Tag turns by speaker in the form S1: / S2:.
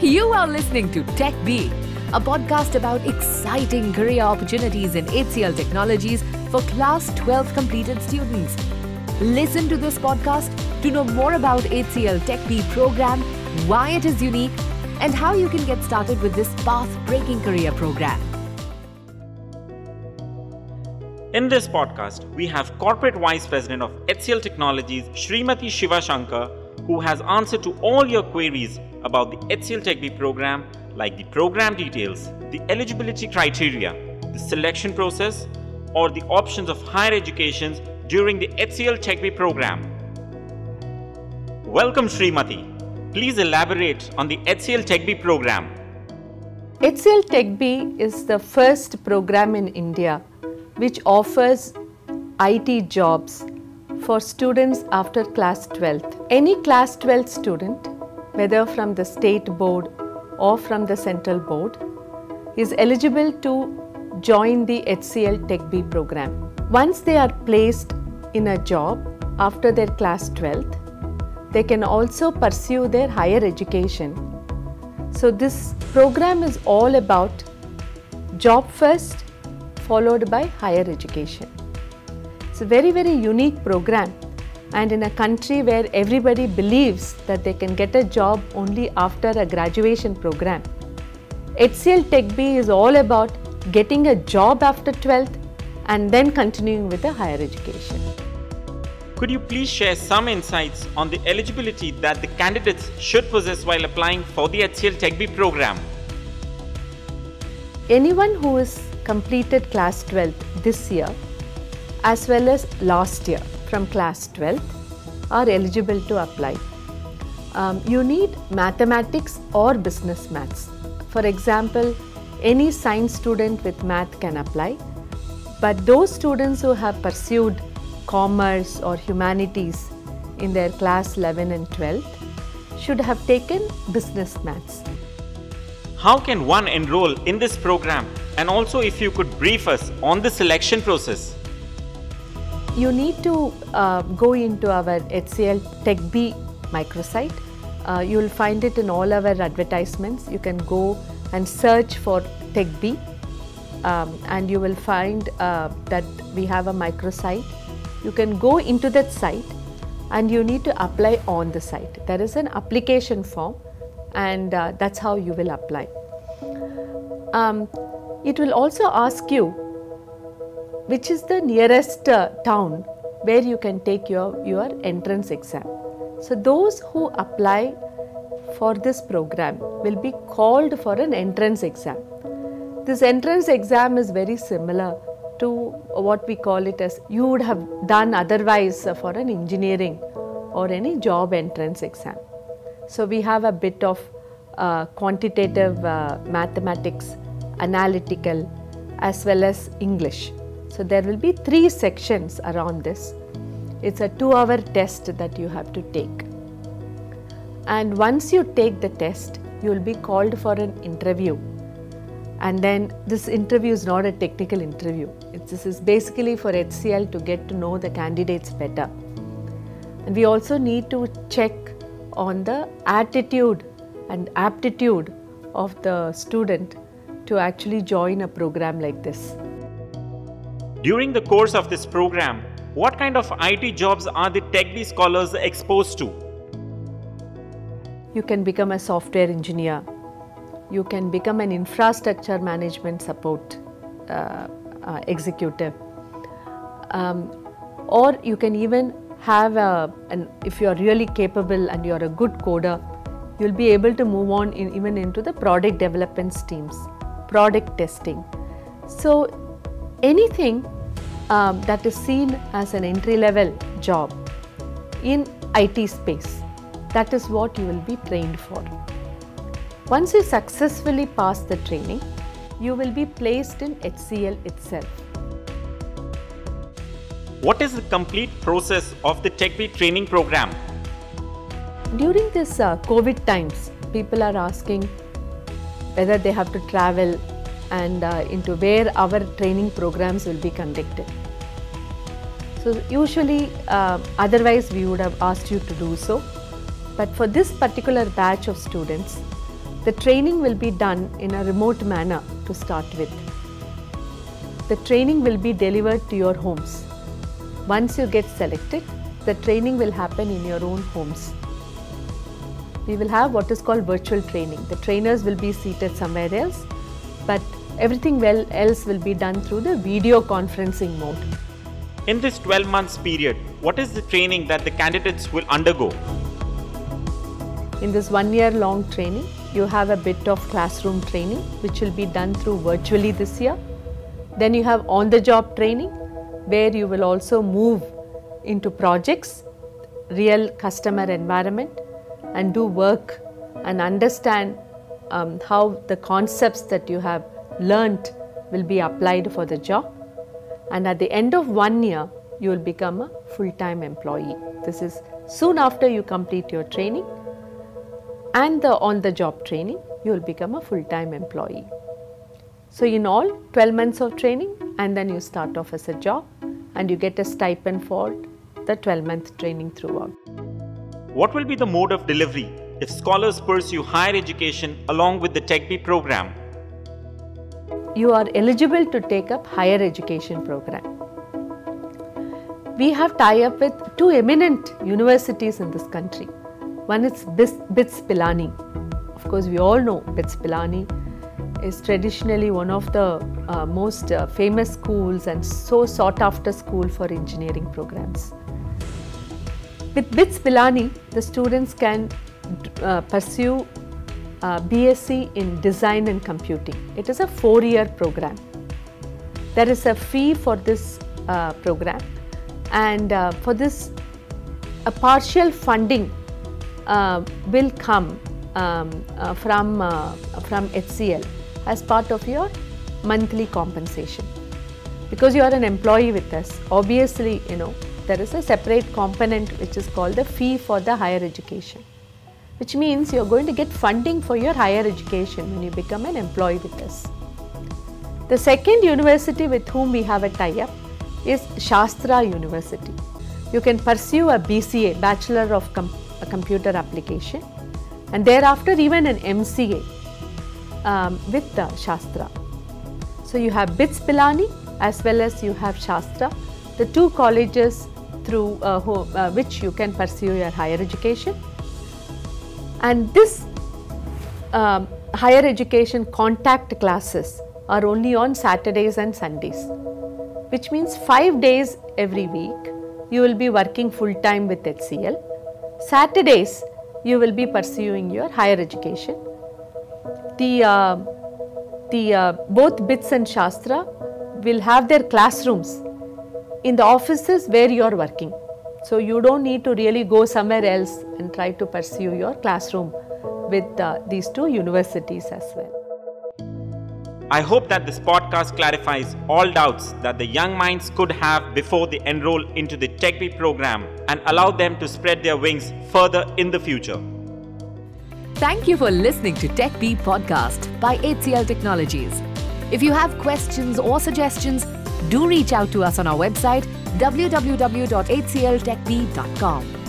S1: You are listening to Tech a podcast about exciting career opportunities in HCL technologies for class 12 completed students. Listen to this podcast to know more about HCL TechBee program, why it is unique, and how you can get started with this path-breaking career program.
S2: In this podcast, we have Corporate Vice President of HCL Technologies, Srimathi Shivashankar, who has answered to all your queries about the HCL TechBee program, like the program details, the eligibility criteria, the selection process, or the options of higher education during the HCL TechBee program. Welcome, Srimathi. Please elaborate on the HCL TechBee program.
S3: HCL TechBee is the first program in India which offers IT jobs for students after class 12th. Any class 12 student, whether from the state board or from the central board, is eligible to join the HCL TechBee program. Once they are placed in a job after their class 12th, they can also pursue their higher education. So, this program is all about job first followed by higher education. It's a very, very unique program. And in a country where everybody believes that they can get a job only after a graduation program, HCL TechBee is all about getting a job after 12th and then continuing with a higher education.
S2: Could you please share some insights on the eligibility that the candidates should possess while applying for the HCL TechBee program?
S3: Anyone who has completed class 12th this year as well as last year from class 12th are eligible to apply. Um, you need mathematics or business maths. For example, any science student with math can apply, but those students who have pursued commerce or humanities in their class 11 and 12 should have taken business maths.
S2: How can one enroll in this program? And also, if you could brief us on the selection process.
S3: You need to uh, go into our HCL TechBee microsite. Uh, you will find it in all our advertisements. You can go and search for TechBee, um, and you will find uh, that we have a microsite. You can go into that site and you need to apply on the site. There is an application form, and uh, that's how you will apply. Um, it will also ask you which is the nearest uh, town where you can take your, your entrance exam. So, those who apply for this program will be called for an entrance exam. This entrance exam is very similar to what we call it as you would have done otherwise for an engineering or any job entrance exam. So, we have a bit of uh, quantitative uh, mathematics, analytical, as well as English. So there will be three sections around this. It's a two hour test that you have to take. And once you take the test, you will be called for an interview. And then this interview is not a technical interview. It's, this is basically for HCL to get to know the candidates better. And we also need to check on the attitude and aptitude of the student to actually join a program like this.
S2: During the course of this program, what kind of IT jobs are the TechBee scholars exposed to?
S3: You can become a software engineer. You can become an infrastructure management support uh, uh, executive. Um, or you can even have a, an, if you are really capable and you are a good coder, you'll be able to move on in, even into the product development teams, product testing. So anything um, that is seen as an entry level job in IT space. That is what you will be trained for. Once you successfully pass the training, you will be placed in HCL itself.
S2: What is the complete process of the TechBee training program?
S3: During this uh, COVID times, people are asking whether they have to travel and uh, into where our training programs will be conducted. So usually uh, otherwise we would have asked you to do so but for this particular batch of students The training will be done in a remote manner to start with. The training will be delivered to your homes. Once you get selected, the training will happen in your own homes. We will have what is called virtual training. The trainers will be seated somewhere else, but everything well else will be done through the video conferencing mode.
S2: In this 12 months period, what is the training that the candidates will undergo?
S3: In this one year long training, you have a bit of classroom training which will be done through virtually this year. Then you have on the job training where you will also move into projects, real customer environment and do work and understand um, how the concepts that you have learnt will be applied for the job. And at the end of one year, you will become a full time employee. This is soon after you complete your training and the on the job training, you will become a full time employee. So, in all, 12 months of training, and then you start off as a job and you get a stipend for the 12 month training throughout.
S2: What will be the mode of delivery if scholars pursue higher education along with the TechBee program?
S3: You are eligible to take up higher education program. We have tie up with two eminent universities in this country. One is BITS Pilani. Of course, we all know BITS Pilani is traditionally one of the uh, most uh, famous schools and so sought after school for engineering programs. With BITS Pilani, the students can uh, pursue uh, BSc in Design and Computing. It is a four year program. There is a fee for this uh, program, and uh, for this, a partial funding uh, will come um, uh, from, from HCL as part of your monthly compensation. Because you are an employee with us, obviously, you know, there is a separate component which is called the fee for the higher education, which means you are going to get funding for your higher education when you become an employee with us. The second university with whom we have a tie up is Shastra University. You can pursue a BCA, Bachelor of Com- Computer Application, and thereafter even an MCA um, with the Shastra. So you have BITS Pilani as well as you have Shastra, the two colleges through uh, who, uh, which you can pursue your higher education. And this um, higher education contact classes are only on Saturdays and Sundays, which means five days every week you will be working full time with HCL. Saturdays you will be pursuing your higher education. The, uh, the uh, both BITS and Shastra will have their classrooms in the offices where you are working. So you don't need to really go somewhere else and try to pursue your classroom with uh, these two universities as well.
S2: I hope that this podcast clarifies all doubts that the young minds could have before they enroll into the TechBee program and allow them to spread their wings further in the future.
S1: Thank you for listening to TechBee podcast by HCL Technologies. If you have questions or suggestions, do reach out to us on our website www.hcltechbee.com.